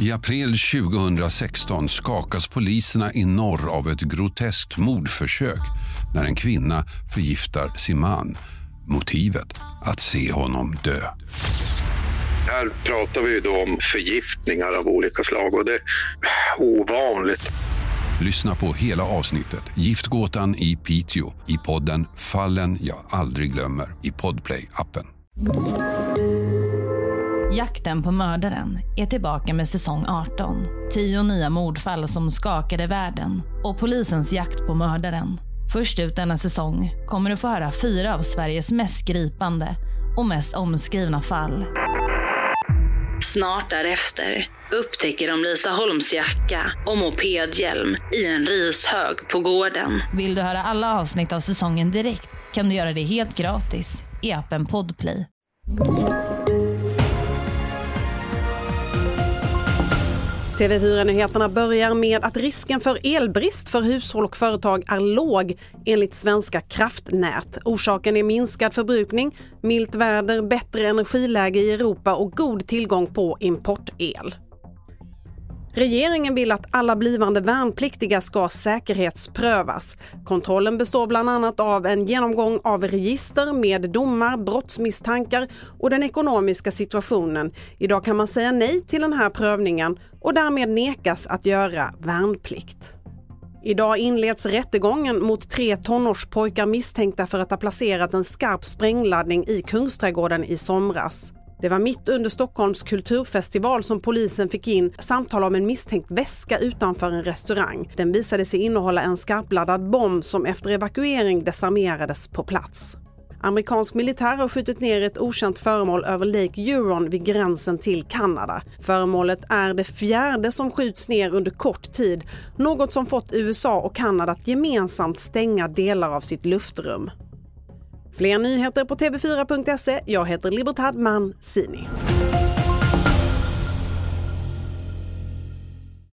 I april 2016 skakas poliserna i norr av ett groteskt mordförsök när en kvinna förgiftar sin man. Motivet? Att se honom dö. Här pratar vi då om förgiftningar av olika slag och det är ovanligt. Lyssna på hela avsnittet Giftgåtan i Piteå i podden Fallen jag aldrig glömmer i Podplay-appen. Jakten på mördaren är tillbaka med säsong 18. Tio nya mordfall som skakade världen och polisens jakt på mördaren. Först ut denna säsong kommer du få höra fyra av Sveriges mest gripande och mest omskrivna fall. Snart därefter upptäcker de Lisa Holms jacka och mopedhjälm i en rishög på gården. Vill du höra alla avsnitt av säsongen direkt kan du göra det helt gratis i appen Podplay. TV4-nyheterna börjar med att risken för elbrist för hushåll och företag är låg enligt Svenska kraftnät. Orsaken är minskad förbrukning, milt väder, bättre energiläge i Europa och god tillgång på importel. Regeringen vill att alla blivande värnpliktiga ska säkerhetsprövas. Kontrollen består bland annat av en genomgång av register med domar, brottsmisstankar och den ekonomiska situationen. Idag kan man säga nej till den här prövningen och därmed nekas att göra värnplikt. Idag inleds rättegången mot tre tonårspojkar misstänkta för att ha placerat en skarp sprängladdning i Kungsträdgården i somras. Det var mitt under Stockholms kulturfestival som polisen fick in samtal om en misstänkt väska utanför en restaurang. Den visade sig innehålla en skarpladdad bomb som efter evakuering desarmerades på plats. Amerikansk militär har skjutit ner ett okänt föremål över Lake Huron vid gränsen till Kanada. Föremålet är det fjärde som skjuts ner under kort tid, något som fått USA och Kanada att gemensamt stänga delar av sitt luftrum. Fler nyheter på tv4.se. Jag heter Libertad Mancini.